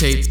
tape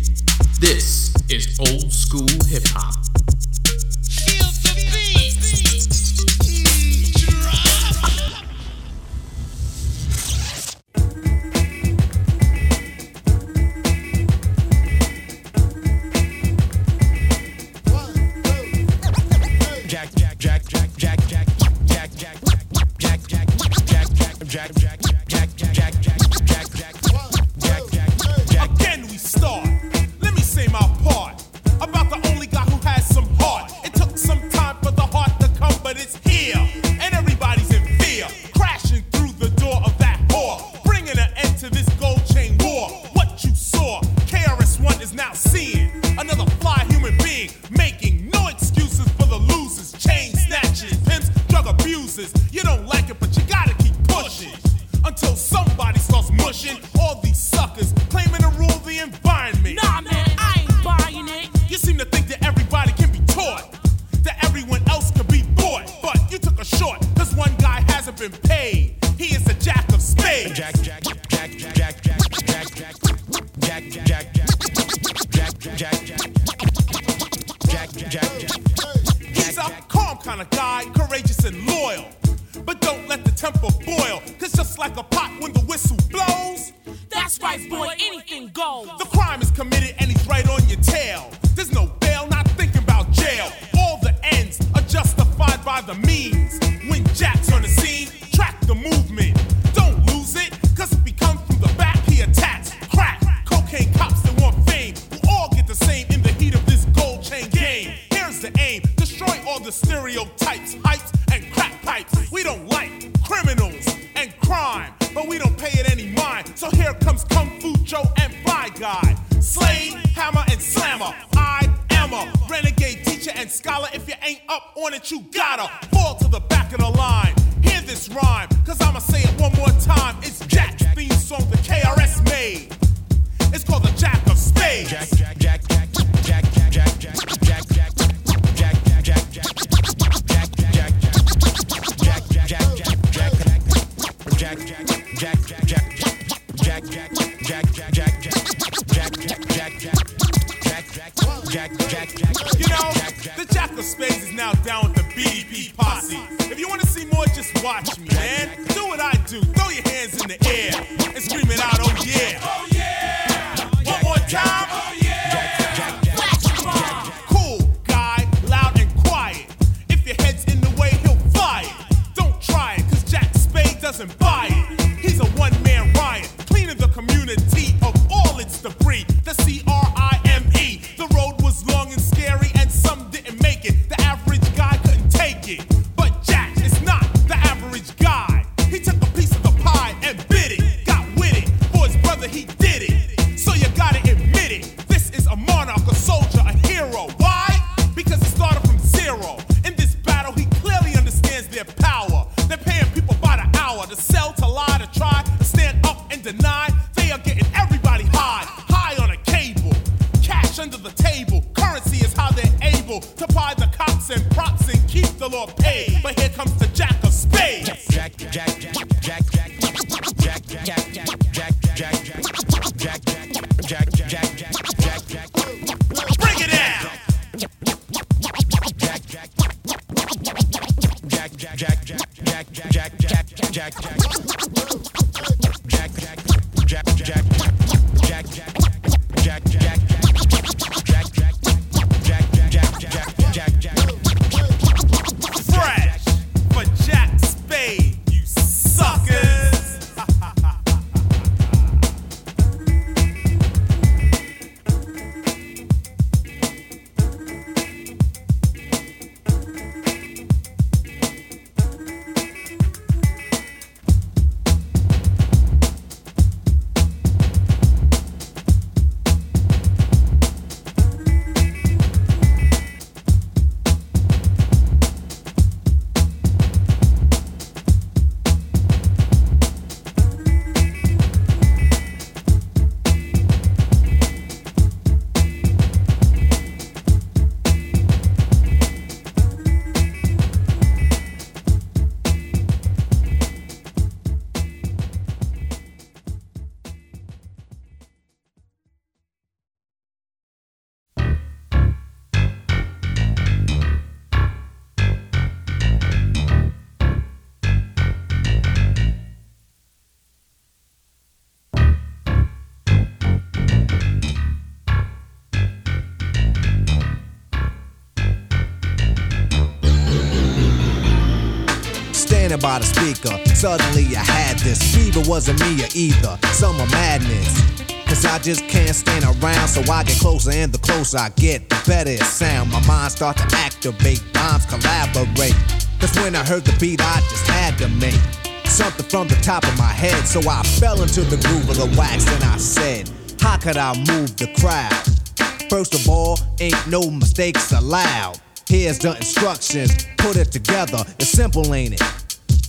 You know, the Jack of Spades is now down with the BDP posse. If you want to see more, just watch me, man. Do what I do. Throw your hands in the air and scream it out, oh yeah. Oh yeah. One more time, oh yeah. Speaker. Suddenly I had this fever, wasn't me or either. Summer madness. Cause I just can't stand around, so I get closer, and the closer I get, the better it sound. My mind start to activate, rhymes collaborate. Cause when I heard the beat, I just had to make something from the top of my head. So I fell into the groove of the wax, and I said, How could I move the crowd? First of all, ain't no mistakes allowed. Here's the instructions, put it together. It's simple, ain't it?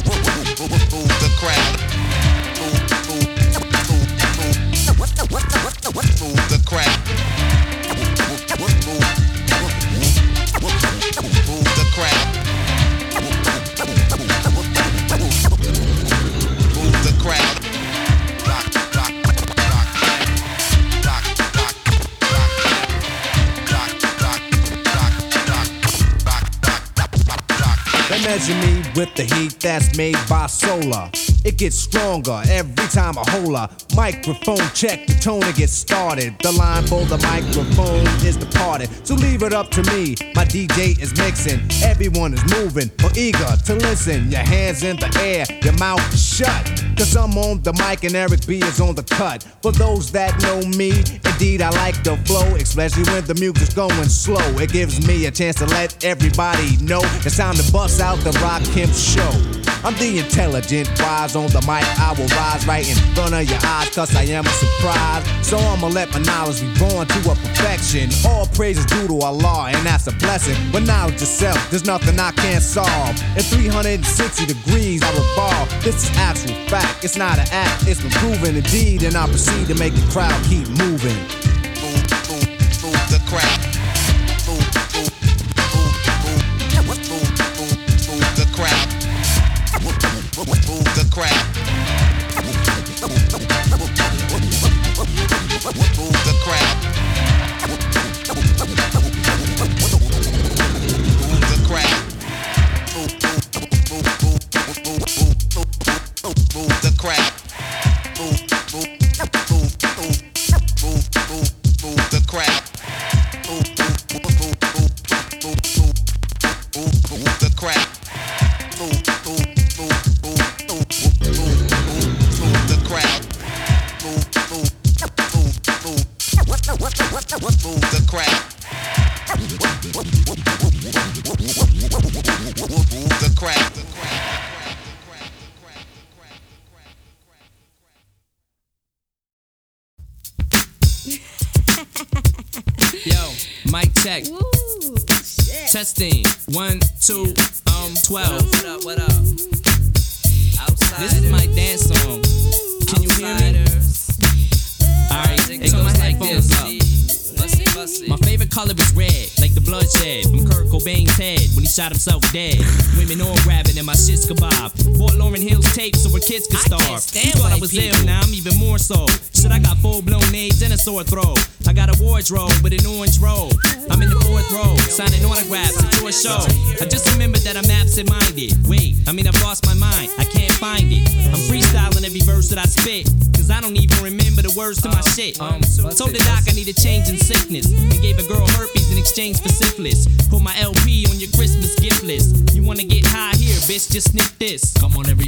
Move the crowd. Move, move, move the crowd. Move, move, move, move, move the crowd. Measure me with the heat that's made by solar. It gets stronger every time I hold a microphone check. The tone it gets started. The line for the microphone is departed. So leave it up to me. My DJ is mixing. Everyone is moving or eager to listen. Your hands in the air, your mouth shut. Cause I'm on the mic and Eric B is on the cut. For those that know me, indeed I like the flow, especially when the music's going slow. It gives me a chance to let everybody know it's time to bust out the Rock Kemp show. I'm the intelligent wise on the mic. I will rise right in front of your eyes, cause I am a surprise. So I'ma let my knowledge be born to a perfection. All praise is due to Allah, and that's a blessing. But knowledge itself, there's nothing I can't solve. In 360 degrees, I revolve. This is actual fact, it's not an act, it's been proven indeed. And I proceed to make the crowd keep moving. Move, move, move the crowd. Crowd. Move the crowd. Move the crowd. Move, move, move, Testing. One, two, um, twelve. What up, what up? This is my dance song. Can you hear me? Alright, it goes like this. My favorite color is red, like the bloodshed from Kurt Cobain's head when he shot himself dead. Women all grabbing and my shit's kebab. Fort Lauryn Hill's tape so her kids could starve. I can't You thought I was ill, now I'm even more so. Shit, I got full blown AIDS and a sore throat. Shit. Um, told the doc I need a change in sickness, and gave a girl herpes in exchange for syphilis. Put my LP on your Christmas gift list. You wanna get high here, bitch? Just sniff this. Come on, everybody.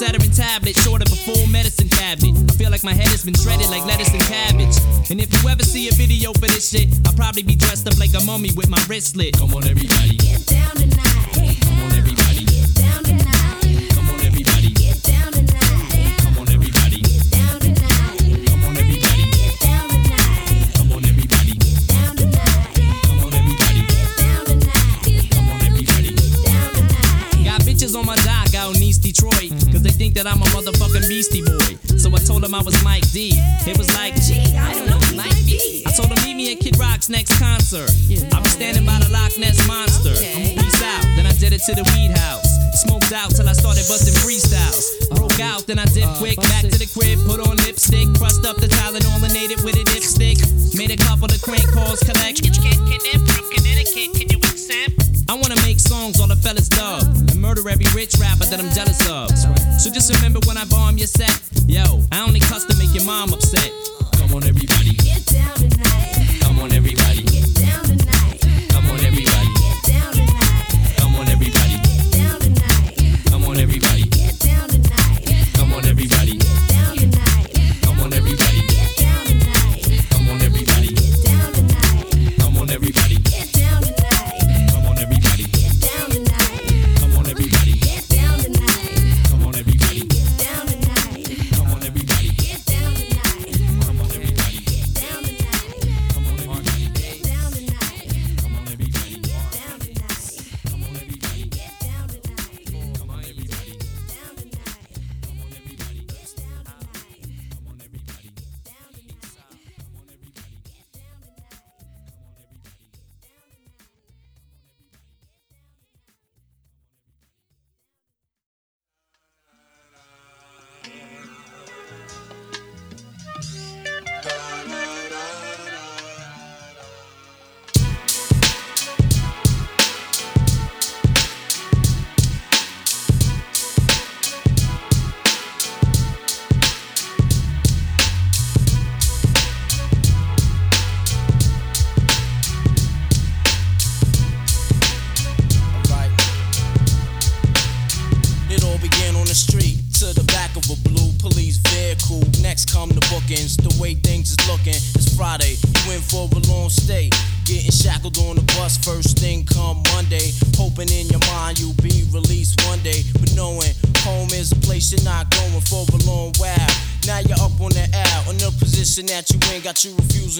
Basket. One Excedrin tablet short of a full medicine cabinet. I feel like my head has been shredded like lettuce and cabbage. And if you ever see a video for this shit, I'll probably be dressed up like a mummy with my wrist slit. Come on, everybody. Get down Rock's next concert. I'll be standing by the Loch Ness Monster. Peace out, then I did it to the weed house. Smoked out till I started busting freestyles. Broke out, then I did uh, quick. Back to the crib, put on lipstick. Crushed up the Tylenol and ate it with a dipstick. Made a couple of crank calls, collect. from Connecticut, can you accept? I wanna make songs all the fellas dub and murder every rich rapper that I'm jealous of. So just remember when I bomb your set, yo, I only cuss to make your mom upset. Come on, everybody. Get down tonight. Come on, everybody.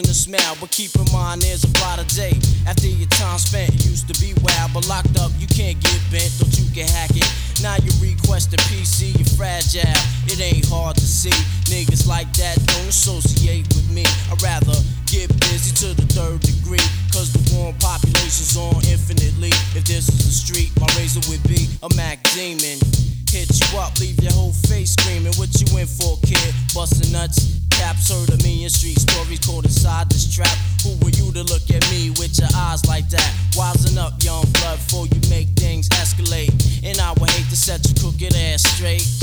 Smile. But keep in mind, there's a brighter day. After your time spent, used to be wild, but locked up, you can't get bent, straight,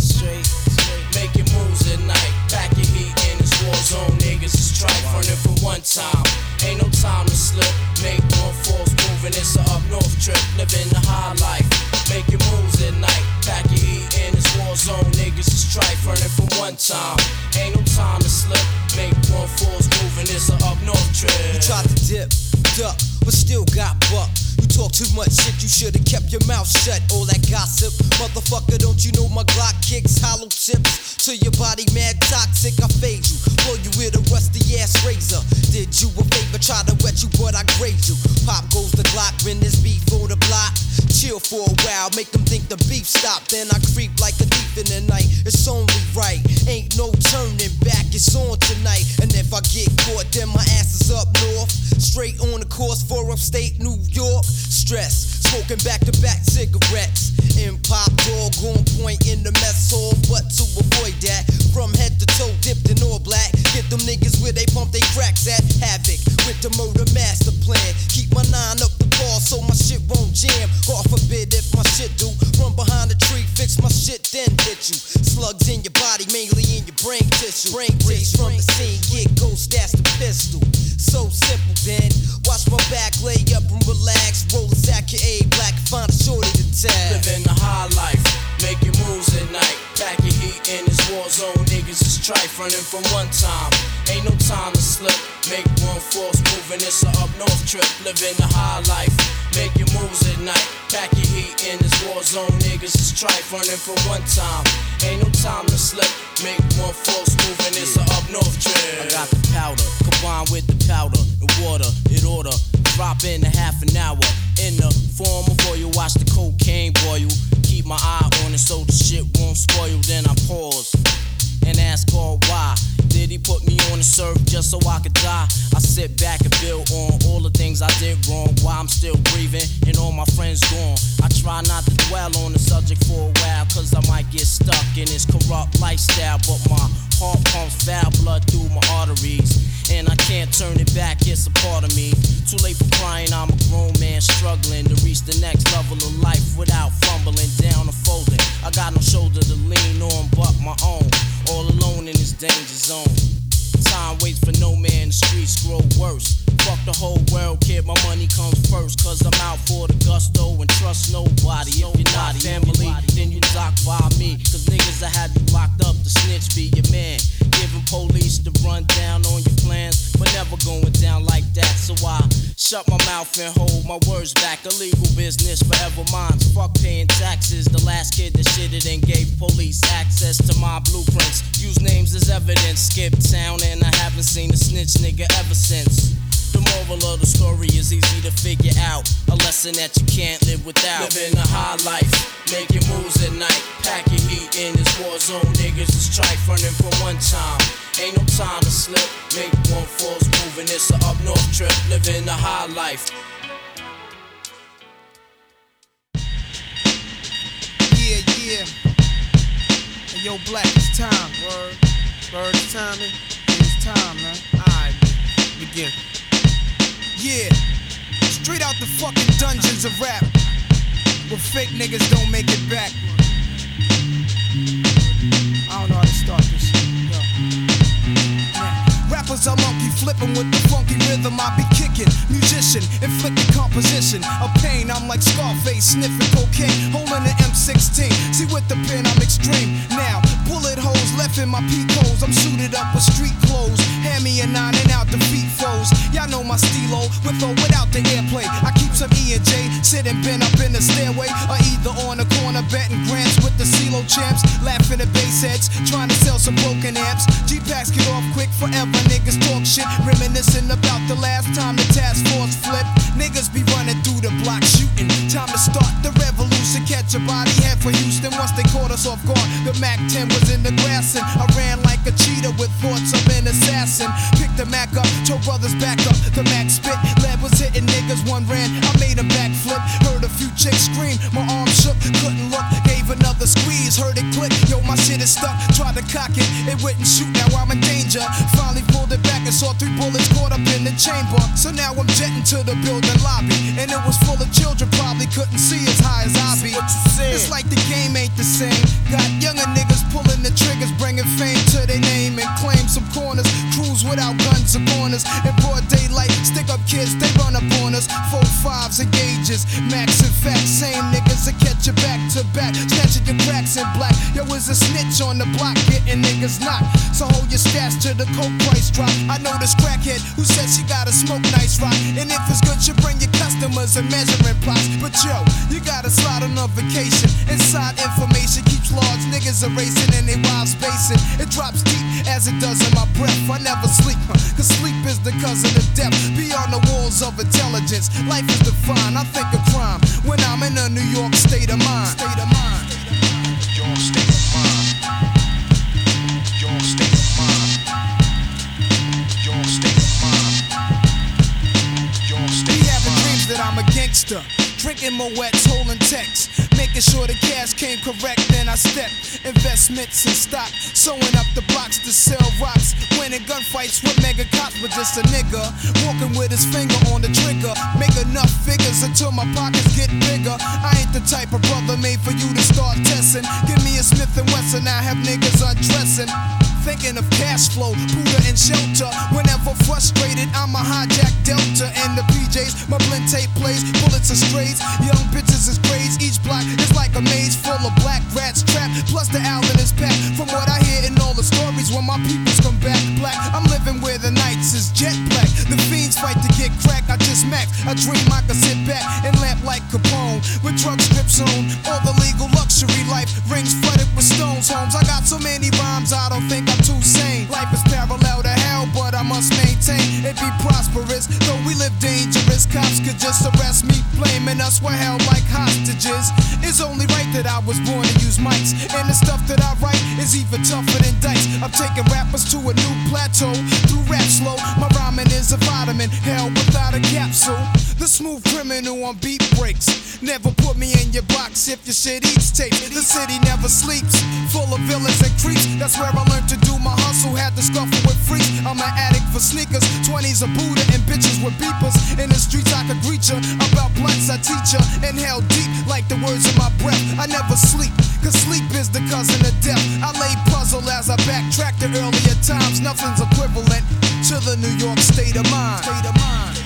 much shit, you should've kept your mouth shut. All that gossip, motherfucker, don't you know my Glock kicks hollow tips to your body, mad toxic. I fade you, blow you with a rusty ass razor. Did you a favor, try to wet you, but I grade you. Pop goes the Glock when there's beef on the block. Chill for a while, make them think the beef stopped. Then I creep like a thief in the night. It's only right, ain't no turning back. It's on tonight, and if I get caught, then my ass is up north. Straight on the course for upstate New York. Stress, smoking back to back cigarettes. In pop dog on point in the mess hall, but to avoid that, from head to toe dipped in all black. Get them niggas where they pump they cracks at. Havoc with the murder master plan. Keep my nine up the ball so my shit won't jam. God forbid if my shit do. Run behind the tree, fix my shit, then hit you. Slugs in your body, mainly in your brain tissue. brain breeze from the scene. Get ghost, that's the pistol. So simple, then. Watch my back, lay up and relax. Roll a sack of A black, find a shorty to tag. Living the high life, making moves at night. Packing heat in this war zone, trife running from one time. Ain't no time to slip. Make one force moving, it's a up north trip. Living the high life, making moves at night. Packing heat in this war zone, niggas is trife running from one time. Ain't no time to slip. Make one force moving, it's a up north trip. I got the powder, combined with the powder and water. It order, drop in a half an hour. In the form of oil, watch the cocaine boil. Keep my eye on it so the shit won't spoil. Then I pause and ask God why. Did he put me on the surf just so I could die? I sit back and build on all the things I did wrong. Why I'm still breathing and all my friends gone. I try not to dwell on the subject for a while, cause I might get stuck in this corrupt lifestyle. But my heart pumps foul blood through my arteries. And I can't turn it back, it's a part of me. Too late for crying, I'm a grown man struggling to reach the next level of life without fumbling down or folding. I got no shoulder to lean on but my own. All alone in this danger zone. Time waits for no man, the streets grow worse. Fuck the whole world, kid, my money comes first. Cause I'm out for the gusto and trust nobody. If you're not family, then you dock by me. Cause niggas that have you locked up, the snitch be your man. Giving police the rundown on your plans, but never going down like that. So I shut my mouth and hold my words back. Illegal business, forever mine. Fuck paying taxes. The last kid that shitted and gave police access to my blueprints. Use names as evidence. Skip town and I haven't seen a snitch nigga ever since. The moral of the story is easy to figure out. A lesson that you can't live without. Living a high life, making moves at night. Packing heat in this war zone. Niggas is strife running for one time. Ain't no time to slip. Make one force moving. It's a up north trip. Living a high life. Yeah, yeah. Hey, yo, Black, it's time. Word. Time. man. It's time, man. Alright, begin. Yeah. Straight out the fucking dungeons of rap. Where fake niggas don't make it back. I don't know how to start this. Yo. Rappers are monkey flipping with the funky rhythm I be kicking. Musician, inflicting composition of pain. I'm like Scarface, sniffing cocaine, holding an M16. See with the pen, I'm extreme. Now, bullet holes left in my holes. I'm suited up with street clothes. Hand me a nine and out the feet foes. Y'all know my stilo, with or without the airplay. I keep some E and J sitting bent up in the stairway, or either on the corner betting grants with the CeeLo champs, laughing at bass heads, trying to sell some broken amps. G packs get off quick forever. Niggas talk shit, reminiscing about the last time the task force flipped. Niggas be running through the block shooting. Time to start the revolution. Catch a body head for Houston once they caught us off guard. The Mac 10 was in the grass and I ran like a cheetah with thoughts of an assassin. Picked the Mac up, told brothers back up. The Mac spit, lead was hitting niggas. One ran, I made a backflip. Heard a few chicks scream, my arm shook, couldn't look. Gave another squeeze, heard it click. Yo, my shit is stuck. Tried to cock it, it wouldn't shoot. Now I'm in danger. Finally pulled it back and saw three bullets caught up in the chamber. So now I'm jetting to the building lobby, and it was full of children. Probably couldn't see as high as I be. It's like the game ain't the same. Got younger niggas pulling the triggers, bringing fame to their name and claim some corners. Cruise without guns or corners. In broad daylight, stick up kids, they run up on us. Four fives and gauges, max and fat. Same niggas that catch you back to back, snatching your cracks in black. Yo, is a snitch on the block, getting niggas knocked. So hold your stats till the coke price drop. I know this crackhead who said she gotta smoke nice rock. And if it's good, you bring your customers and measuring plots. But yo, you gotta slide on a vacation. Inside information keeps large niggas erasing and they wild spacing. It drops deep as it does in my breath. I never sleep, huh, cause sleep is the cousin of death. Beyond the walls of intelligence, life is defined. I think of crime when I'm in a New York state of mind. State of mind. Your state of mind. Your state of mind. Your state of mind. Your state of having dreams that I'm a gangster. Drinking Moet's, holding texts. Making sure the cash came correct, then I stepped. Investments in stock. Sewing up the blocks to sell rocks. Winning gunfights with mega cops, but just a nigga. Walking with his finger on the trigger. Make enough figures until my pockets get bigger. I ain't the type of brother made for you to start testing. Give me a Smith and Wesson, I have niggas undressing. thinking of cash flow, Buddha and shelter. Whenever frustrated, I'ma hijack Delta and the PJs. My blend tape plays, bullets are strays. Young bitches is grades. Each block is like a maze full of black rats trapped. Plus the Allen is packed. From what I hear in all the stories, when my peoples come back black, I'm living where the nights is jet black. The fiends fight to get crack. I just max. I dream I could sit back and lamp like Capone with drug strips on. All the legal luxury life rings flooded with stones. Homes. I got so many rhymes. I don't think I'm too sane. Life is parallel to hell, but I must maintain it be prosperous. Though we live dangerous, cops could just arrest me, blaming us for held like hostages. It's only right that I was born to use mics, and the stuff that I write is even tougher than dice. I'm taking rappers to a new plateau through rap slow. My rhyming is a vitamin, hell without a capsule. The smooth criminal on beat breaks. Never put me in your box if your shit eats tape. The city never sleeps, full of villains and creeps. That's where I learned to do my hustle. Had to scuffle with freaks. I'm an addict for sneakers, 20s a Buddha and bitches with beepers. In the streets I could greet ya. About blunts I teach ya. Inhale deep like the words in my breath. I never sleep, cause sleep is the cousin of death. I lay puzzle as I backtrack to earlier times. Nothing's equivalent to the New York state of mind. State of mind.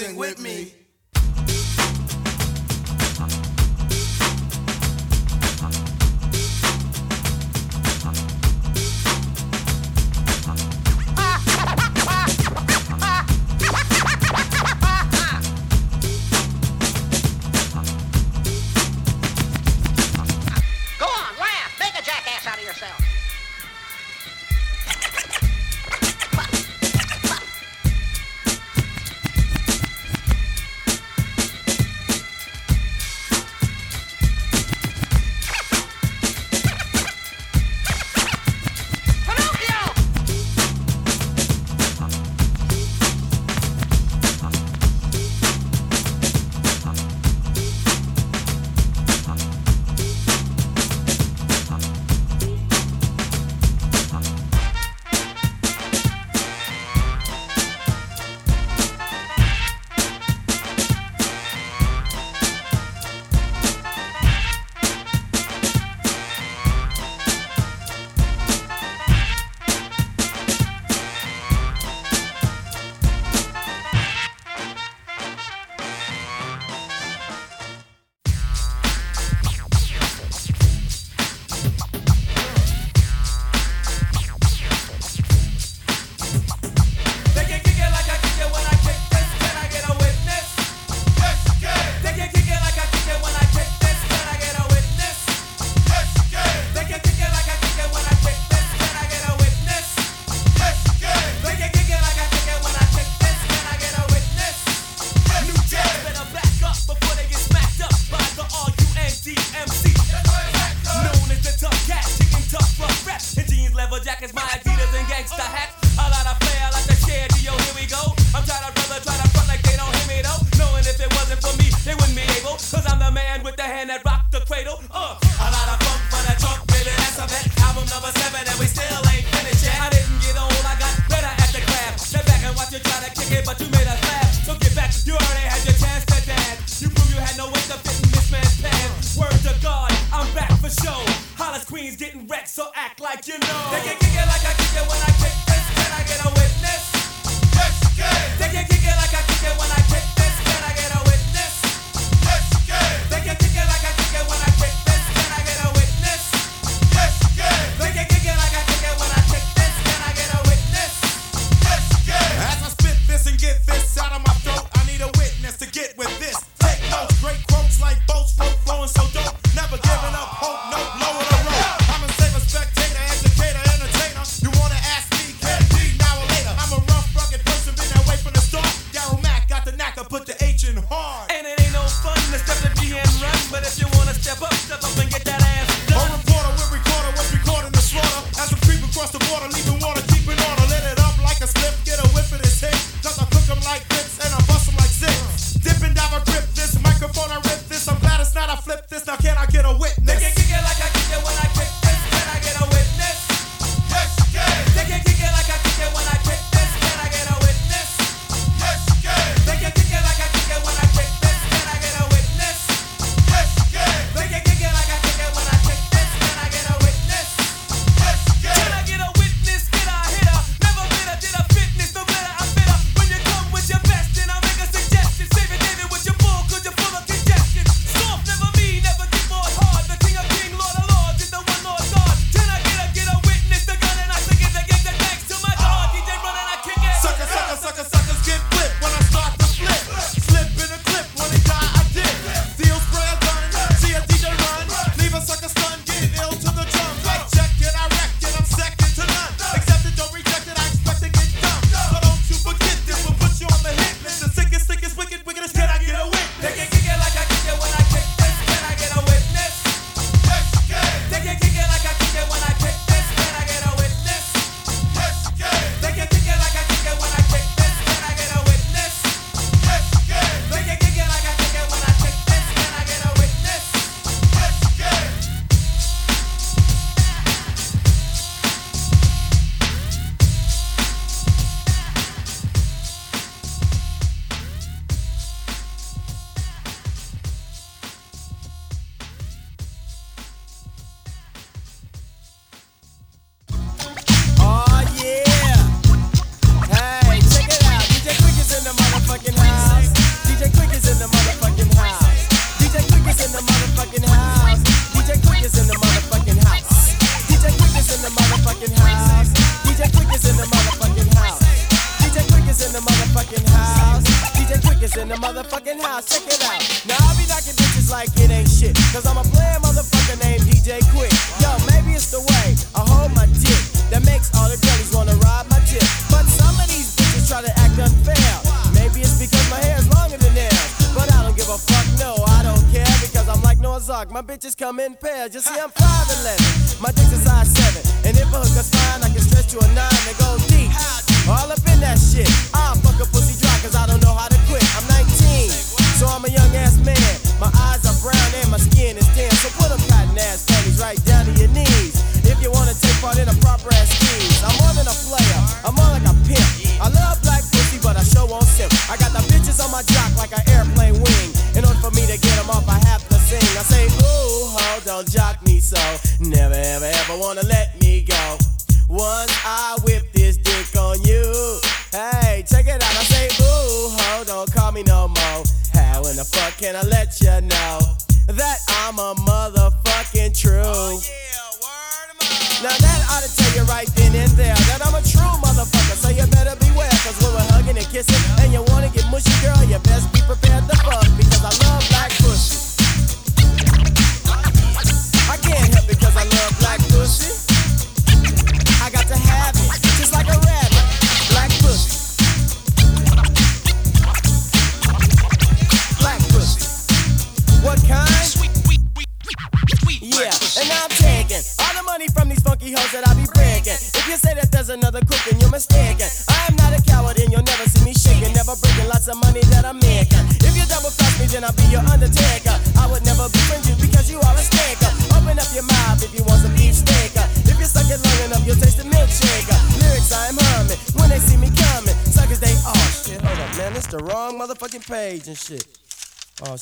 Sing with me?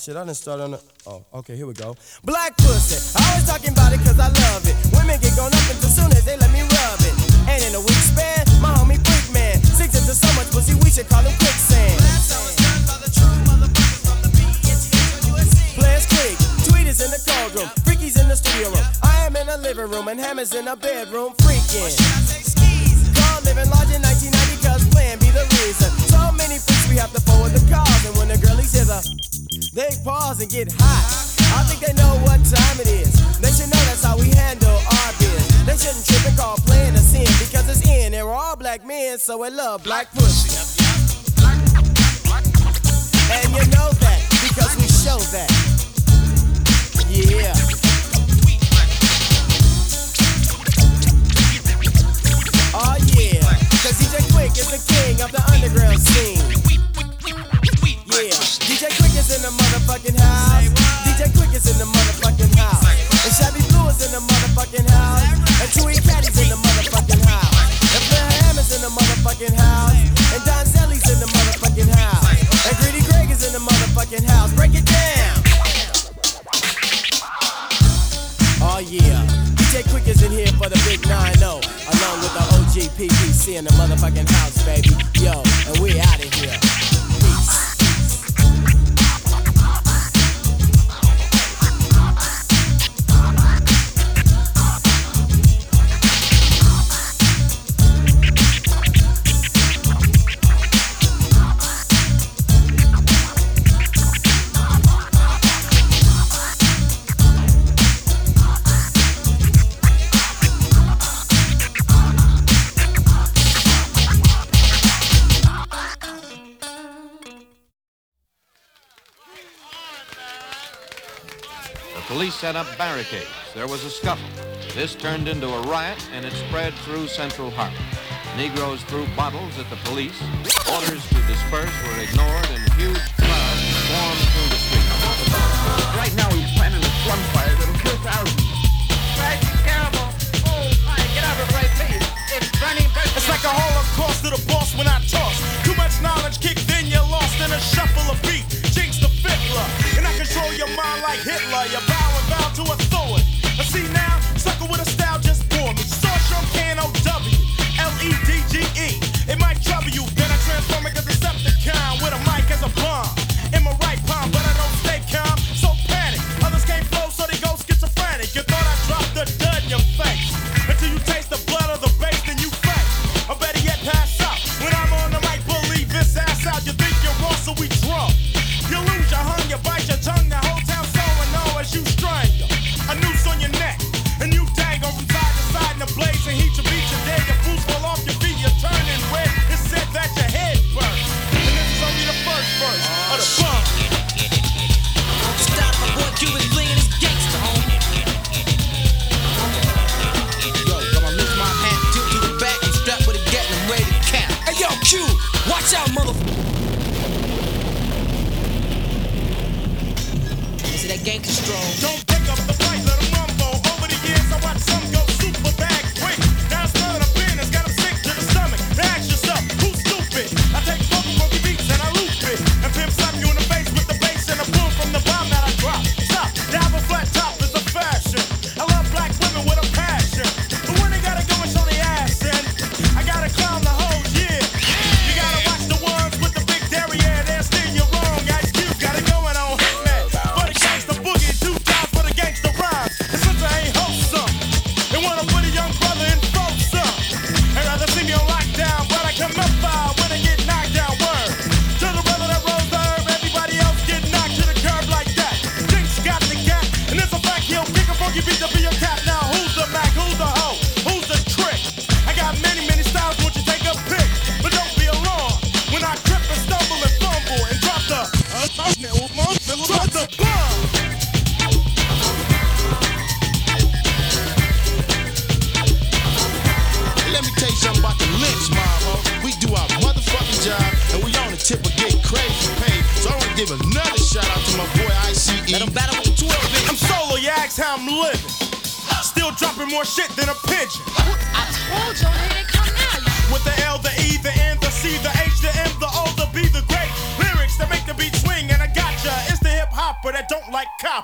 Shit, I didn't start on the. Oh, okay, here we go. Black pussy. I always talking about it cause I love it. Women get gone up until soon as they let me rub it. And in a week span, my homie Freak Man sinks into so much pussy, we should call him quicksand. Players click, tweet is in the cold room, freaky's in the studio room. I am in the living room and Hammer's in the bedroom freaking. Car living large in 1990 cause plan be the reason. So many freaks we have to forward the cars and when the girlies the they pause and get hot. I think they know what time it is. They should know that's how we handle our biz. They shouldn't trip and call playing a sin because it's in. And we're all black men, so we love black pussy. And you know that because we show that. Yeah. Oh yeah. Cause DJ Quik is the king of the underground scene. Is in the motherfucking house. DJ Quik is in the motherfucking house. And Shabby Blue is in the motherfucking house. And Chewy Caddy's in the motherfucking house. And Flair Hammer's in the motherfucking house. And Don Zelly's in the motherfucking house. And Greedy Greg is in the motherfucking house. Break it down. Oh yeah. DJ Quik is in here for the big 9 0. Along with the OG PPC in the motherfucking house, police set up barricades. There was a scuffle. This turned into a riot and it spread through Central Harlem. Negroes threw bottles at the police. Orders to disperse were ignored and huge crowds swarmed through the streets. Right now he's planning a slum fire that'll kill thousands. Tragic, terrible. Oh, my, get out of the right place. It's burning, burning. It's like a holocaust to the boss when I toss. Too much knowledge kicked in, you're lost in a shuffle of beat. Jinx the fiddler, and I control your mind like Hitler. You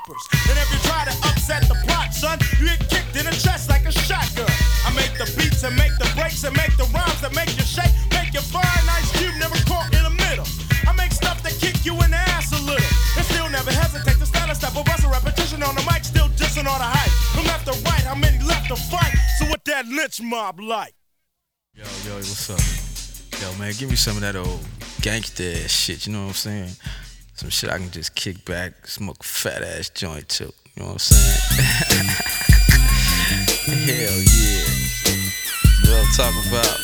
And if you try to upset the plot, son, you get kicked in the chest like a shotgun. I make the beats and make the breaks and make the rhymes that make you shake, make you fine. Ice Cube never caught in the middle. I make stuff that kick you in the ass a little. And still never hesitate to stand a step or bust a repetition on the mic, still dissing all the hype. From left to right, how many left to fight? So what that lynch mob like? Yo, yo, what's up? Yo, man, give me some of that old gangsta shit, you know what I'm saying? Some shit I can just kick back, smoke a fat ass joint too, you know what I'm saying? Hell yeah. What I'm talking about?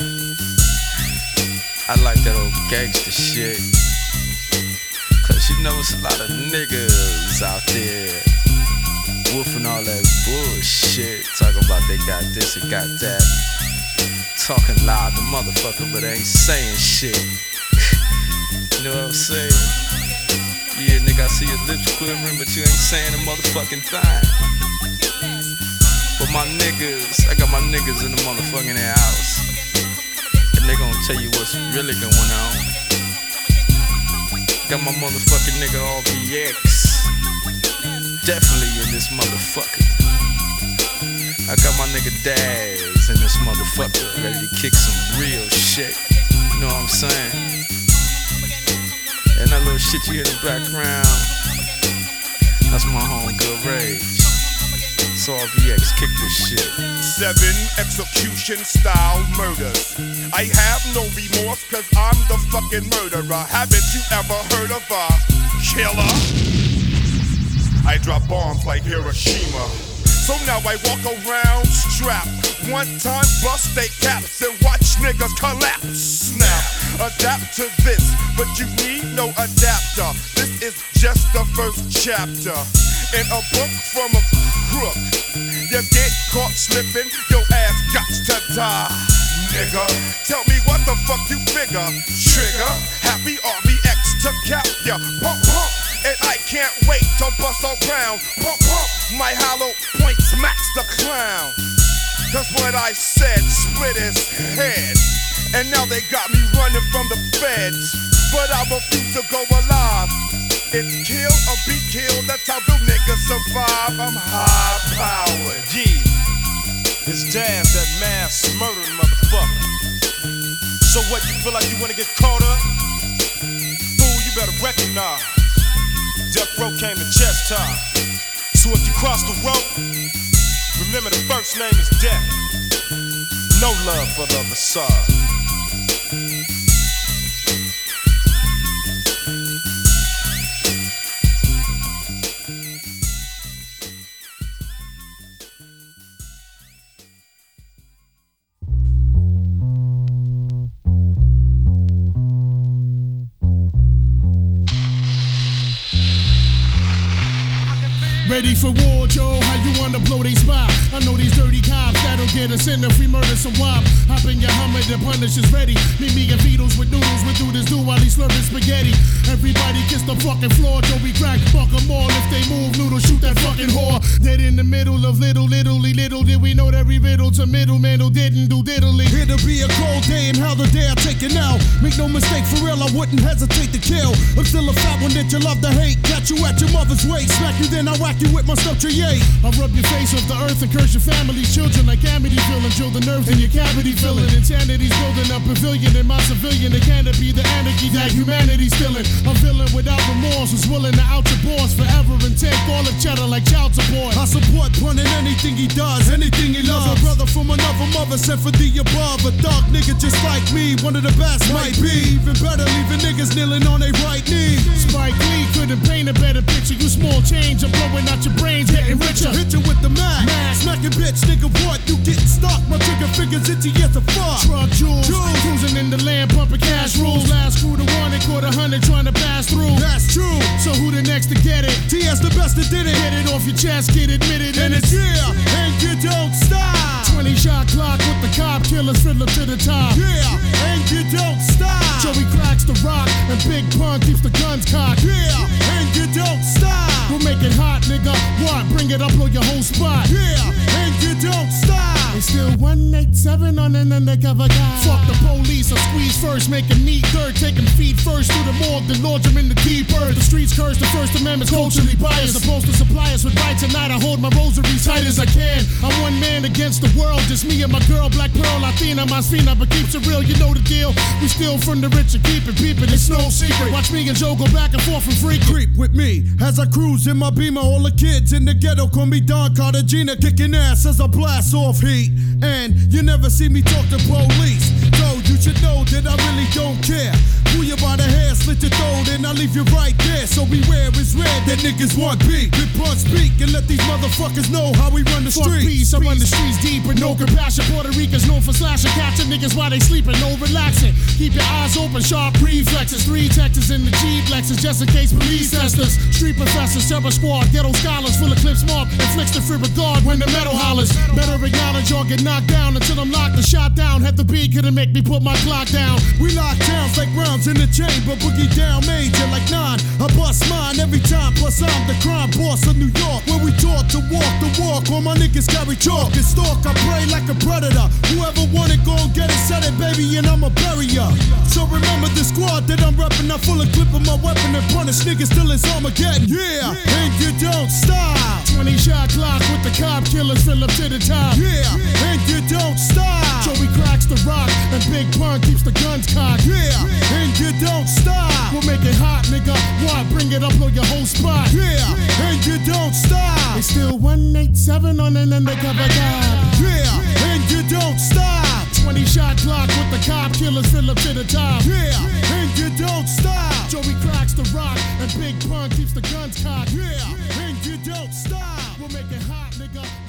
I like that old gangsta shit. Cause you know it's a lot of niggas out there woofing all that bullshit. Talking about they got this and got that. Talking loud, the motherfucker, but ain't saying shit. you know what I'm saying? I see your lips quivering, but you ain't saying a motherfucking thing. But my niggas, I got my niggas in the motherfucking house. And they gonna tell you what's really going on. Got my motherfucking nigga RBX. Definitely in this motherfucker. I got my nigga Daz in this motherfucker, ready to kick some real shit. You know what I'm saying? And that little shit you hear in the background, that's my homegirl Rage. So RBX, kick this shit. Seven execution style murders. I have no remorse cause I'm the fucking murderer. Haven't you ever heard of a killer? I drop bombs like Hiroshima. So now I walk around strapped. One time bust they caps and watch niggas collapse. Now adapt to this, but you need no adapter. This is just the first chapter in a book from a crook. You get caught slipping, your ass got to die. Nigga, tell me what the fuck you figure. Trigger, happy RBX to cap ya. Pump, pump, and I can't wait to bust around. Pump, pump, my hollow point smacks the clown. Cause what I said split his head. And now they got me running from the feds. But I refuse to go alive. It's kill or be killed, that's how the niggas survive. I'm high powered. Yeah, it's Daz, that mass murdering motherfucker. So what, you feel like you wanna get caught up? Fool, you better recognize. Death row came to chest time. So if you cross the road, remember the first name is death. No love for the other in if we murder some wop. Hop in your Hummer, the punish is ready. Meet me and Beatles with noodles, we do this do while he's slurping spaghetti. Everybody kiss the fucking floor, Joe. We crack, fuck 'em all. If they move, noodle, shoot that fucking whore. Dead in the middle of little, littly, little did we know that every riddle to middleman who didn't do diddly. It'll be a cold day in hell the day I take it now. Make no mistake, for real, I wouldn't hesitate to kill. I'm still a fat one that you love to hate. Catch you at your mother's waist, smack you, then I whack you with my stuff tray. I rub your face off the earth and curse your family's children like Amityville and drill the in your cavity filling. Insanity's building a pavilion in my civilian. Can't be the anarchy that humanity's stealing. A villain without remorse who's willing to out your boss forever and take all the cheddar like child support. I support Pun in anything he does, anything he loves. A brother from another mother sent for the above. A dark nigga just like me, one of the best might be. Even better, leaving niggas kneeling on their right knee. Spike Lee couldn't paint a better picture. You small change, I'm blowing out your brains, getting richer. Hit you with the Mac. Smacking bitch, nigga, what? You getting stuck? My trigger fingers itchy as a fuck. Truck jewels, cruising in the land, pumping cash rules. Last crew to one and caught a hundred trying to pass through. That's true. So who the next to get it? TS the best that did it. Get it off your chest, get admitted, And it's yeah, and you don't stop. 20 shot clock with the cop killers fiddler to the top. Yeah, and you don't stop. Joey cracks the rock and Big Pun keeps the guns cocked. Yeah, and you don't stop. We'll make it hot, nigga. What? Bring it up on your whole spot. Yeah, and you don't stop. It's still 187 on an undercover guy. Fuck the police, I squeeze first, make a neat third, take 'em feet first through the morgue, then launch 'em in the deep earth. The streets curse, the First Amendment's culturally biased. Supposed to supply us with right tonight. I hold my rosary tight as I can. I'm one man against the world, just me and my girl, Black Pearl, Latina, my Spina, but keeps it real, you know the deal. We steal from the rich and keep it peeping, it's no secret. Watch me and Joe go back and forth and free Creep with me as I cruise in my beamer. All the kids in the ghetto call me Don Cartagena, kicking ass as I blast off heat. And you never see me talk to police. So you should know that I really don't care. Pull you by the hair, slit your throat, and I leave you right there. So beware, it's red that niggas want beat. Big Pun speak and let these motherfuckers know how we run the Fuck streets. peace, I run the streets deep with no compassion. Puerto Ricans known for slashing, catching niggas while they sleeping, no relaxing. Keep your eyes open, sharp reflexes. Three Texas in the Jeep Lexus, just in case police test us. Street professors, terror squad, ghetto scholars, full of clips marked, inflicts the free regard when the metal hollers. Better acknowledge or get knocked down until I'm locked and shot down. Had the beat couldn't make me put my clock down. We lock towns like rounds in the chamber, boogie down major like nine. I bust mine every time, plus I'm the crime boss of New York. Where we taught to walk the walk, all my niggas carry chalk and stalk. I pray like a predator. Whoever want it, go get it, set it, baby, and I'ma bury ya. So remember the squad that I'm reppin', I'm full of clip of my weapon and punish niggas till it's Armageddon. Yeah, and you don't stop. 20 shot clock with the cop killers fill up to the top. Yeah, and you don't stop. Joey cracks the rock and Big Pun keeps the guns cocked. Yeah, and you don't stop. We'll make it hot, nigga. What? Bring it up on your whole spot. Yeah, and you don't stop. It's still 187 on an undercover guy. Yeah, and you don't stop. 20 shot clock with the cop killers fill up to the top. Yeah, and you don't stop. Joey cracks the rock and Big Pun keeps the guns cocked. Yeah, and you don't stop. We'll make it hot, nigga.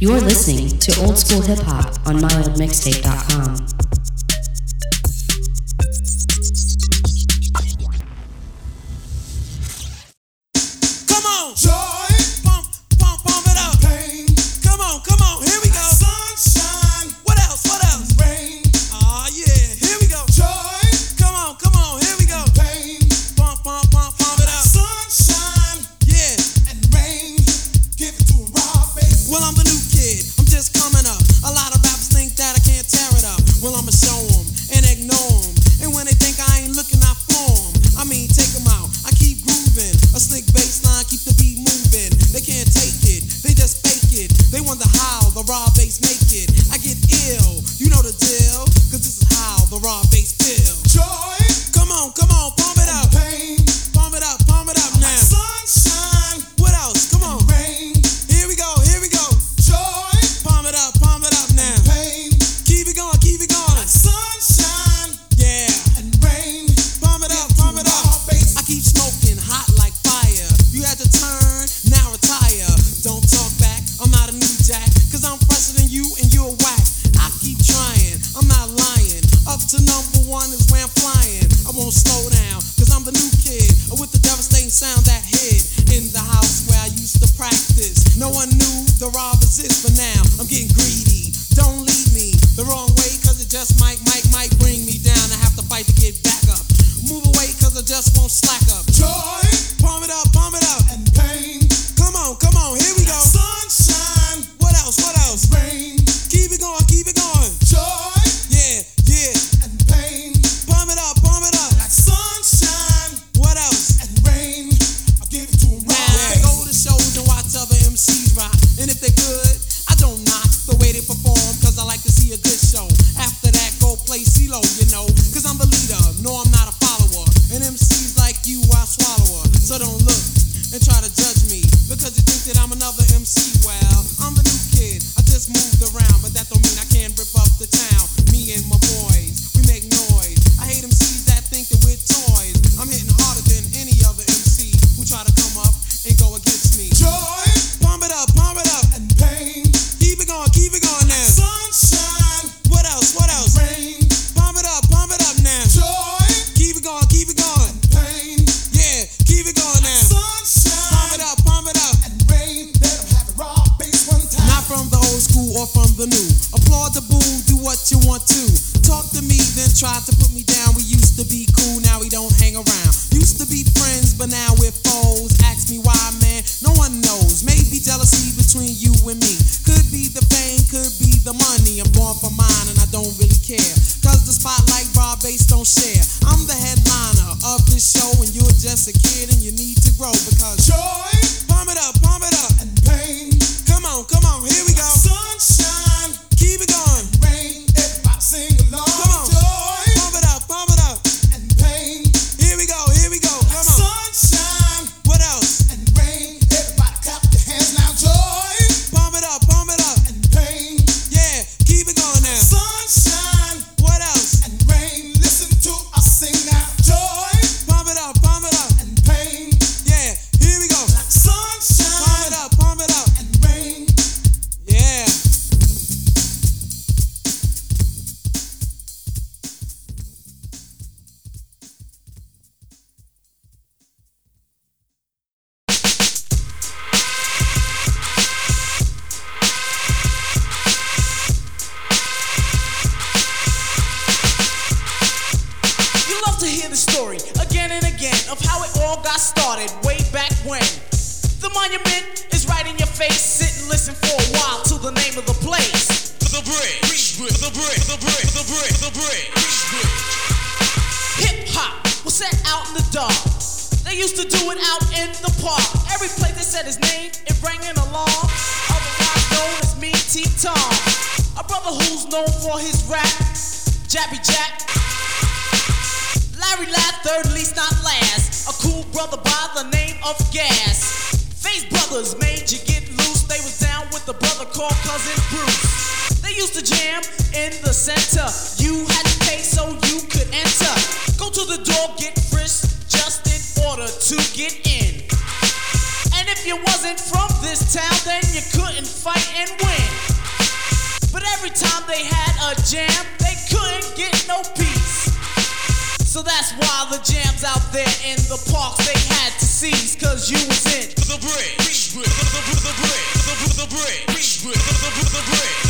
You're listening to old school hip hop on myoldmixtape.com. bridge, the bridge, the bridge, the bridge, the bridge. Hip hop was set out in the dark. They used to do it out in the park. Every place they said his name, it rang an alarm. Otherwise known as me, T Tom. A brother who's known for his rap, Jappy Jack. Larry Ladd, third least not last. A cool brother by the name of Gas. Face brothers made you get loose. They was down with the brother called Cousin Bruce. They used to jam in the center. You had to pay so you could enter. Go to the door, get frisked just in order to get in. And if you wasn't from this town, then you couldn't fight and win. But every time they had a jam, they couldn't get no peace. So that's why the jams out there in the parks they had to seize, cause you was in The bridge, the bridge, the bridge, the bridge, the bridge, the bridge, the bridge,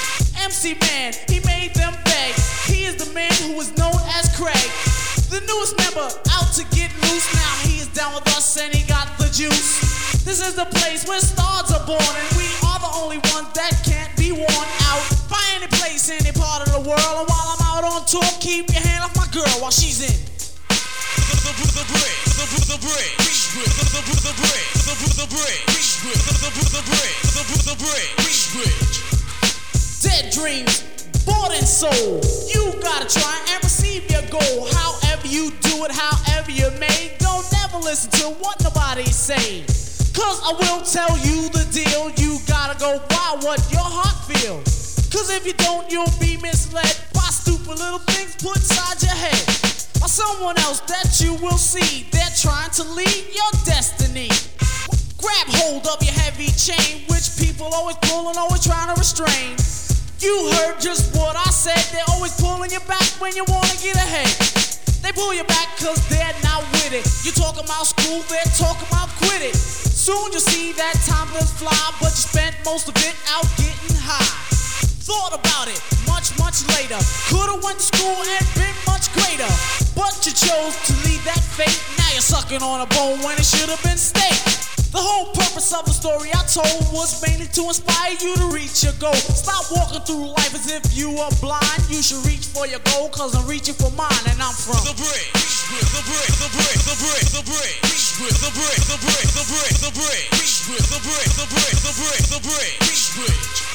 MC Man, he made them beg. He is the man who is known as Craig. The newest member out to get loose. Now he is down with us and he got the juice. This is the place where stars are born, and we are the only ones that can't be worn out by any place, any part of the world. And while I'm out on tour, keep your hand off my girl while she's in. The bridge, Dead dreams, bought and sold. You gotta try and receive your goal. However you do it, however you may. Don't never listen to what nobody say. Cause I will tell you the deal. You gotta go by what your heart feels. Cause if you don't, you'll be misled by stupid little things put inside your head. By someone else that you will see. They're trying to lead your destiny. Grab hold of your heavy chain, which people always pull and always trying to restrain. You heard just what I said. They're always pulling you back when you wanna get ahead. They pull you back cause they're not with it. You talking about school, they're talking about quit it. Soon you'll see that time will fly, but you spent most of it out getting high. Thought about it much, much later. Could've went to school and been much greater. But you chose to leave that fate. Now you're sucking on a bone when it should've been steak. The whole purpose of the story I told was mainly to inspire you to reach your goal. Stop walking through life as if you are blind. You should reach for your goal, cause I'm reaching for mine, and I'm from the bridge. The bridge, the bridge, the bridge, the bridge, the bridge, the bridge, the bridge, the bridge, the bridge, the bridge, the bridge, the bridge, the bridge.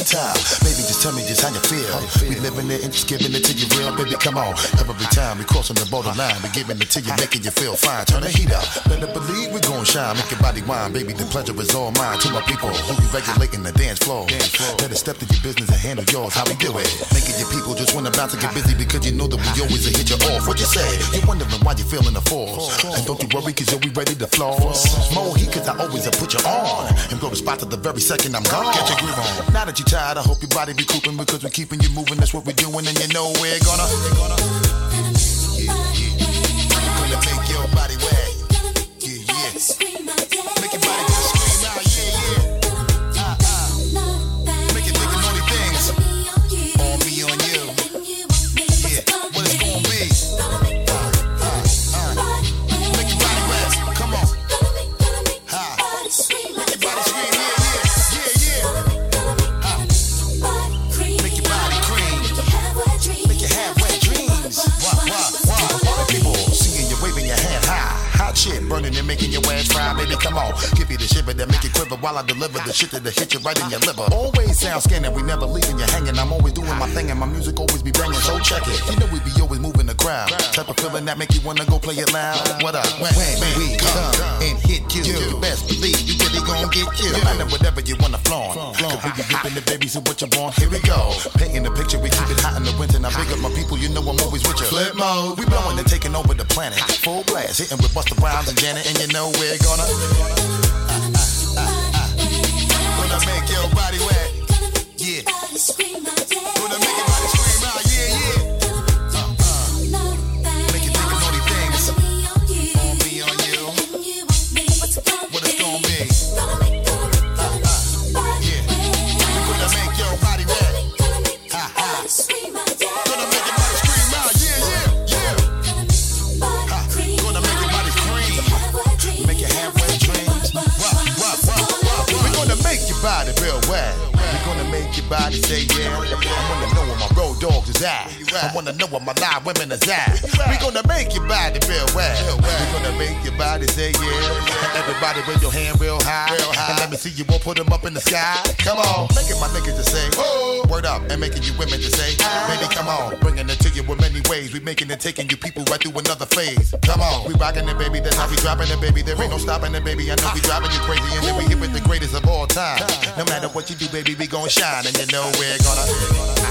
One time, baby, just tell me just how you feel. We living it and just giving it to you real, baby. Come on, every time we crossing the borderline, we giving it to you, making you feel fine. Turn the heat up, better believe we gon' shine, make your body wine, baby. The pleasure is all mine. To my people who be regulating the dance floor, better step to your business and handle yours. How we do it? Making your people just when wanna bounce and get busy because you know that we always a hit you off. What you say? You wondering why you feeling the force? And don't you worry, cause you'll be ready to floss. More heat, cause I always put you on. And go to spot to the very second I'm gone. Get your groove on. Now that you're tired, I hope your body be cooping because we're keeping you moving. That's what we're doing, and you know we're gonna. Yeah, yeah. Gonna make your body wet. Yeah, yeah. Baby. Come on, give shiver that make you quiver while I deliver the shit that hit you right in your liver. Always sound scanning, we never leaving you hanging. I'm always doing my thing and my music always be banging. So check it. You know we be always moving the crowd. Type of feeling that make you wanna go play it loud. What up? When, when we come and hit you, you best believe you really gon' get you. No matter whatever you wanna flaunt. Cause we be ripping the babies and what you want. Here we go. Painting the picture, we keep it hot in the winter. Now big up my people, you know I'm always with you. Flip mode, we blowing and taking over the planet. Full blast, hitting with Busta Rhymes and Janet, and you know we're gonna. Gonna make your body wet. Gonna make your body say yeah. I wanna know where my road dogs is at. I wanna know where my live women is at. We're gonna make your body real wet. We're gonna make your body say yeah. Everybody bring your hand real high. real And let me see you all put them up in the sky. Come on, making my niggas to say oh. word up and making you women to say baby come on. Bringing it to you in many ways. We making it taking you people right through another phase. Come on, we rocking it baby. That's how we dropping it baby. There ain't no stopping it baby. I know we driving you crazy and then we hit with the greatest of all time. No matter what you do baby, we gon' shine and you know we're gonna.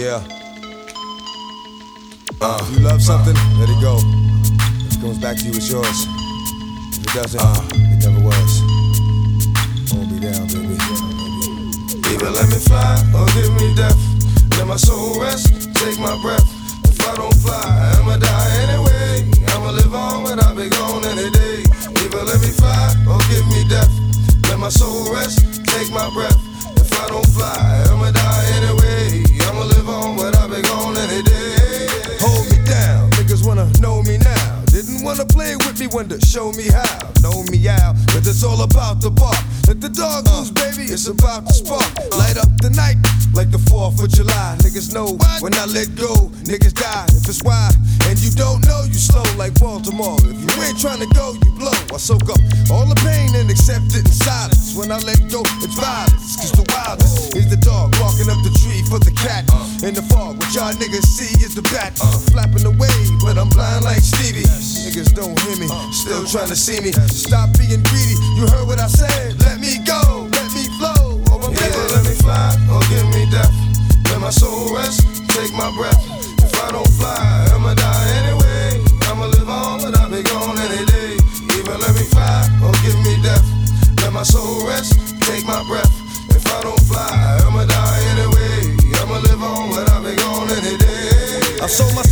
Yeah. Uh, if you love something, let it go. If it comes back to you, it's yours. If it doesn't, it never was. Hold me down, baby. Either let me fly or give me death. Let my soul rest, take my breath. If I don't fly, I'ma die anyway. I'ma live on, but I'll be gone any day. Either let me fly or give me death. Let my soul rest, take my breath. If I don't fly, I'ma die wanna play with me, to show me how. Know me out, cause it's all about the bark. Let the dog loose, uh. baby, it's about to spark. Light up the night like the 4th of July. Niggas know when I let go, niggas die. If it's why, and you don't know, you slow like Baltimore. If you ain't trying to go, you blow. I soak up all the pain and accept it in silence. When I let go, it's violence. Cause the wildest is the dog walking up the tree for the cat. Uh. In the fog, what y'all niggas see is the bat. Uh. Flapping away, but I'm blind like Stevie. Niggas don't hear me, still trying to see me. Stop being greedy, you heard what I said. Let me go, let me flow. Or I'm Either let me fly or give me death. Let my soul rest, take my breath. If I don't fly, I'ma die anyway. I'ma live on, but I'll be gone any day. Either let me fly or give me death. Let my soul rest, take my breath. If I don't fly, I'ma die anyway. I'ma live on, but I'll be gone any day. I sold my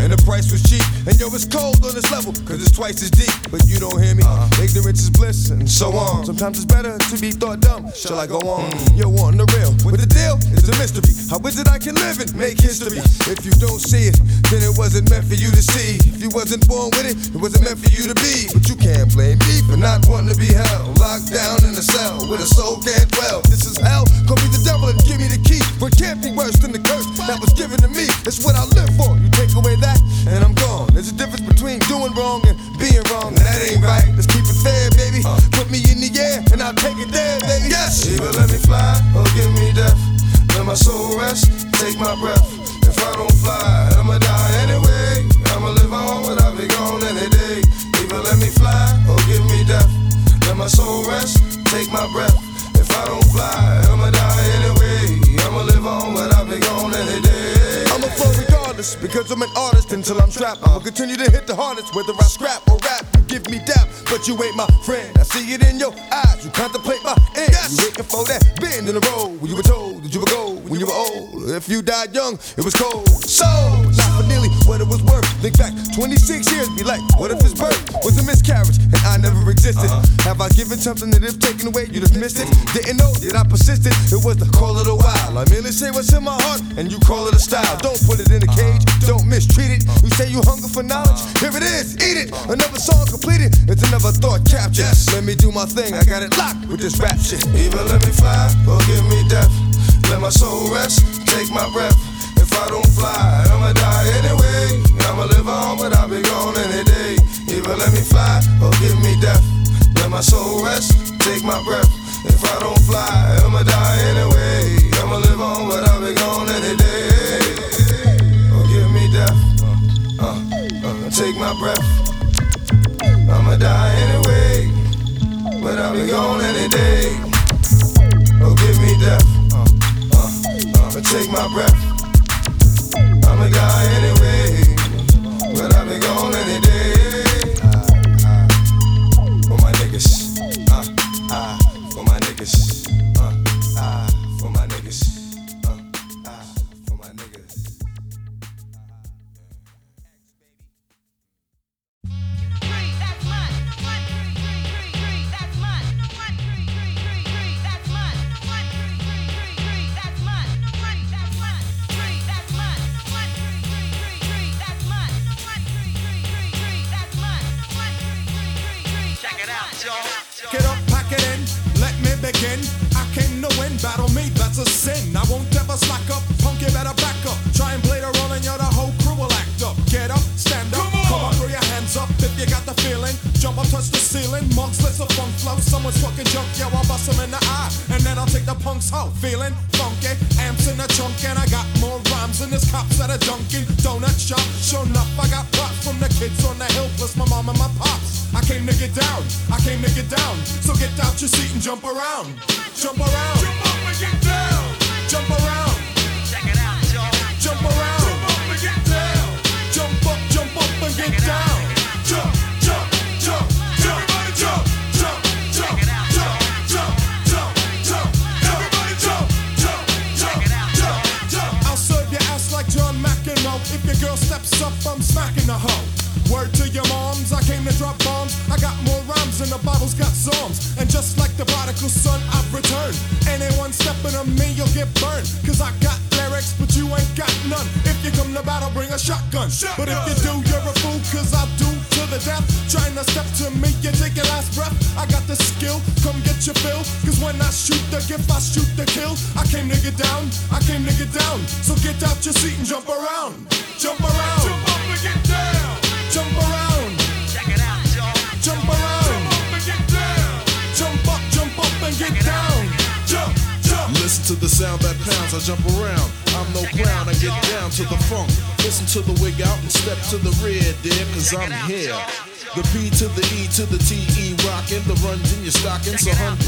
and the price was cheap. And yo, it's cold on this level, cause it's twice as deep. But you don't hear me. Uh-huh. Ignorance is bliss, and so on. Sometimes it's better to be thought dumb. Shall I go mm. on? Yo, on the real. With the deal, it's a mystery. How is it I can live and make history? If you don't see it, then it wasn't meant for you to see. If you wasn't born with it, it wasn't meant for you to be. But you can't blame me for not wanting to be held. Locked down in a cell where the soul can't dwell. This is hell. Call me the devil and give me the key. But it can't be worse than the curse that was given to me. It's what I live for. You take away that, and I'm gone. There's a difference between doing wrong and being wrong. And that ain't right. Let's keep it fair, baby. Put me in the air, and I'll take it there, baby. Yes. Either let me fly or give me death. Let my soul rest, take my breath. If I don't fly, I'ma die anyway. I'ma live on, but I'll be gone any day. Either let me fly or give me death. Let my soul rest, take my breath. If I don't fly, I'ma die because I'm an artist until I'm trapped. I'll continue to hit the hardest whether I scrap or rap. You give me dap, but you ain't my friend. I see it in your eyes. You contemplate my end. Yes. You waiting for that bend in the road when you were told that you would go when you were old. If you died young, it was cold. So not for nearly what it was worth. Think back 26 years, be like, what if his birth was a miscarriage and I never existed? Uh-huh. Have I given something that if taken away, you dismissed it? Didn't know that I persisted. It was the call of the wild. I merely say what's in my heart, and you call it a style. Don't put it in a cage don't mistreat it. You say you hunger for knowledge, here it is, eat it. Another song completed, it's another thought captured. Let me do my thing, I got it locked with this rap shit. Either let me fly or give me death. Let my soul rest, take my breath. If I don't fly, I'ma die anyway. I'ma live on, but I'll be gone any day. Either let me fly or give me death. Let my soul rest, take my breath. If I don't fly, I'ma die. today. Oh, give me death. Uh, uh, uh, take my breath.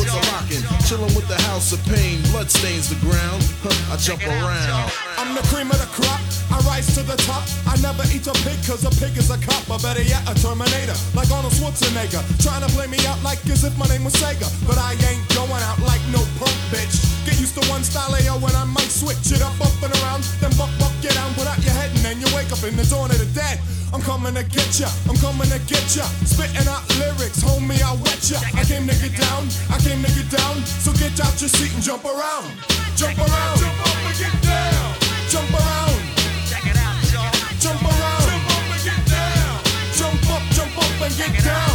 puts a rockin'. Chillin' with the house of pain, blood stains the ground. I jump around. I'm the cream of the crop. I rise to the top. I never eat a pig, cause a pig is a cop. Or better yet, a Terminator. Like Arnold Schwarzenegger. Trying to play me out like as if my name was Sega. But I ain't going out like no punk bitch. Get used to one style AO when I might switch it up, up and around. Then buck, buck, get down, put out your head, and then you wake up in the dawn of the dead. I'm coming to get ya, I'm coming to get ya. Spitting out lyrics, homie, I wet ya. I came to get down, I came to get down. So get out your seat and jump around. Jump around, jump up and get down. Jump around. Check it out, y'all. Jump around. Jump up and get down. Jump up, jump up and get down.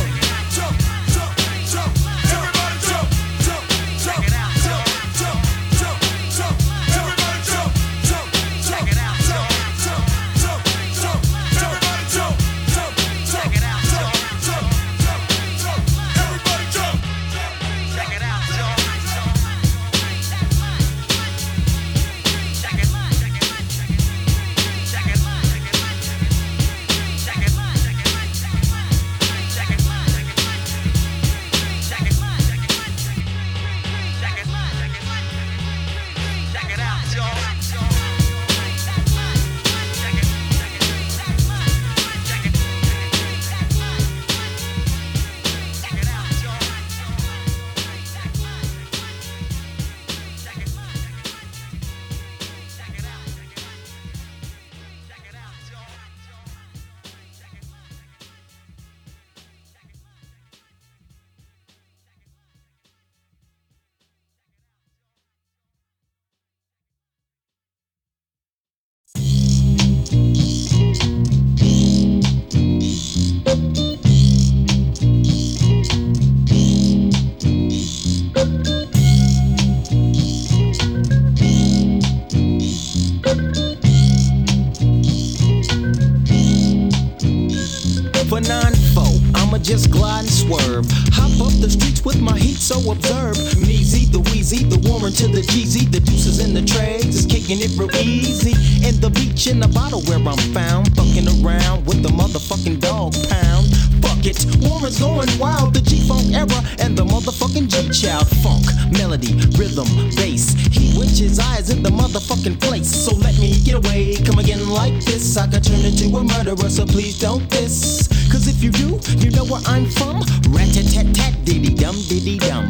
Observe. Meezy, the Wheezy, the Warren to the GZ, the deuces in the trays, is kicking it real easy. In the beach in the bottle where I'm found, fucking around with the motherfucking dog pound. Fuck it, Warren's going wild, the G-Funk era and the motherfucking G-Child funk. Melody, rhythm, bass. He winch his eyes in the motherfucking place. So let me get away, come again like this. I could turn into a murderer, so please don't diss. Cause if you do, you know where I'm from. Rat tat tat tat diddy dum diddy dum.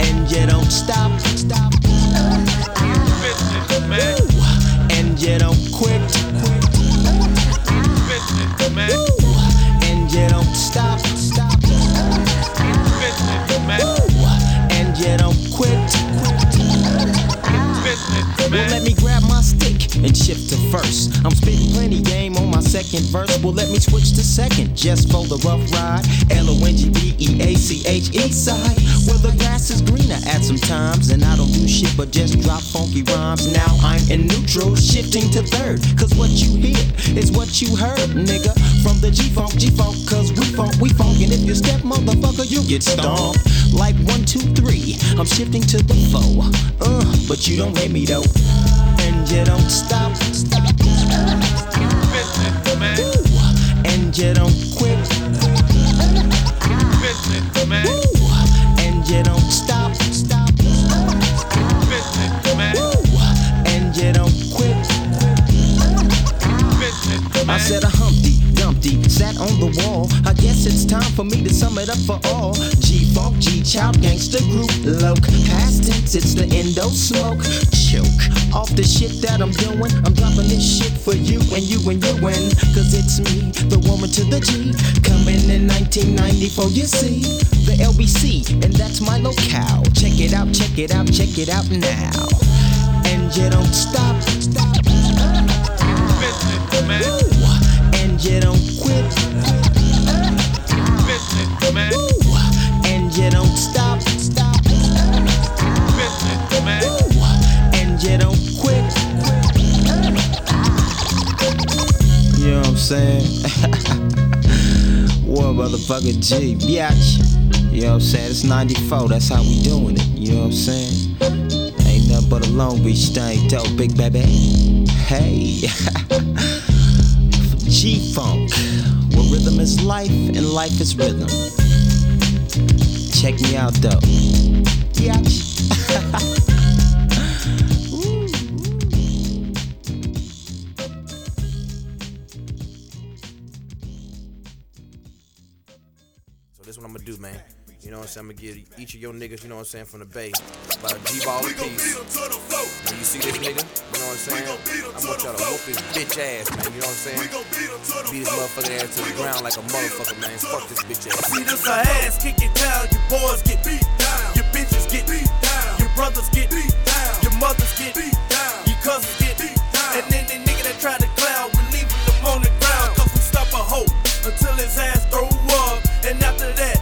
And you don't stop, stop. And you don't quit. Woo. And you don't stop, stop. And you don't quit. Well, let me grab my stick and shift to first. I'm spitting plenty game on my second verse. Well, let me switch to second just for the rough ride. L O N G B E A C H E side. Where the grass is greener at some times. And I don't do shit but just drop funky rhymes. Now I'm in neutral, shifting to third. Cause what you hear is what you heard, nigga. From the G Funk, G Funk, cause we funk, we funk. And if you step, motherfucker, you get stomped. Like one, two, three. I'm shifting to the four. Uh, but you don't hit me though. And you don't stop. Woo. And you don't quit. Woo. And you don't stop. Sat on the wall. I guess it's time for me to sum it up for all. G Funk, G Child, Gangsta Group, Loke. Past tense, it's the endo smoke. Choke off the shit that I'm doing. I'm dropping this shit for you and you and you and. Cause it's me, the Warren to the G. Coming in 1994, you see. The LBC, and that's my locale. Check it out, check it out, check it out now. And you don't stop. Woo. And you don't quit. Woo. And you don't stop. Woo. And you don't quit. You know what I'm saying? One motherfucker G, biatch. You know what I'm saying? It's 94, that's how we doing it. You know what I'm saying? Ain't nothing but a Long Beach thing, though, big baby. Hey. G Funk, where rhythm is life and life is rhythm. Check me out though. Biatch. So this is what I'm gonna do, man. You know what I'm saying? I'm gonna give each of your niggas, you know what I'm saying, from the bay, about a G-ball a piece. When you see this nigga, you know what I'm saying? I want y'all to whoop his bitch ass, man. You know what I'm saying? Beat his motherfucking ass to the ground like a motherfucker, man. Fuck this bitch ass. See this a ass kicking town, your boys get beat down, your bitches get beat down, your brothers get beat down, your mothers get beat down, your cousins get beat down, and then the nigga that tried to clown, we leaving them on the ground, cause we stop a hoe until his ass throw up, and after that,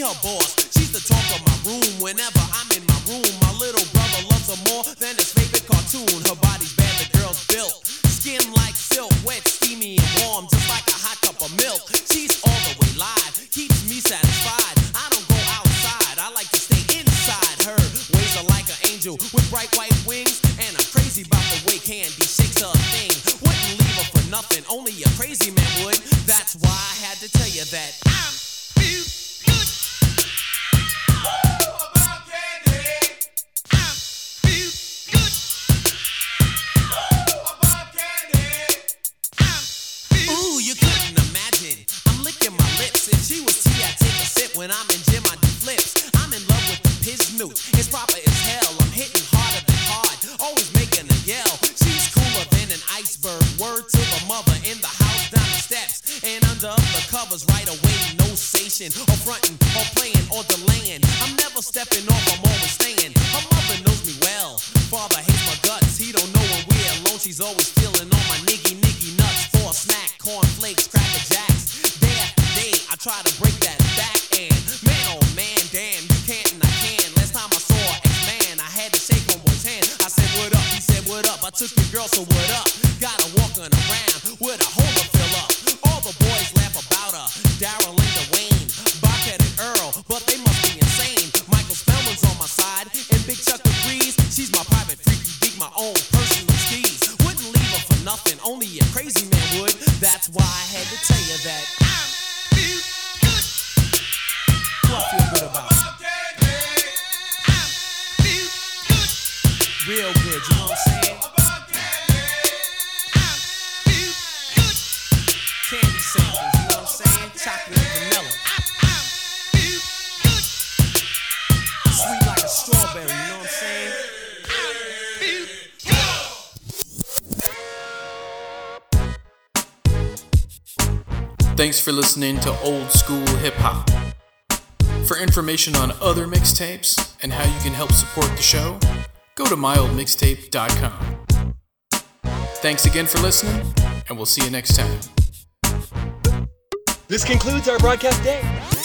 her boss. She's the talk of my room whenever listening to old school hip hop. For information on other mixtapes and how you can help support the show, go to mildmixtape.com. Thanks again for listening, and we'll see you next time. This concludes our broadcast day.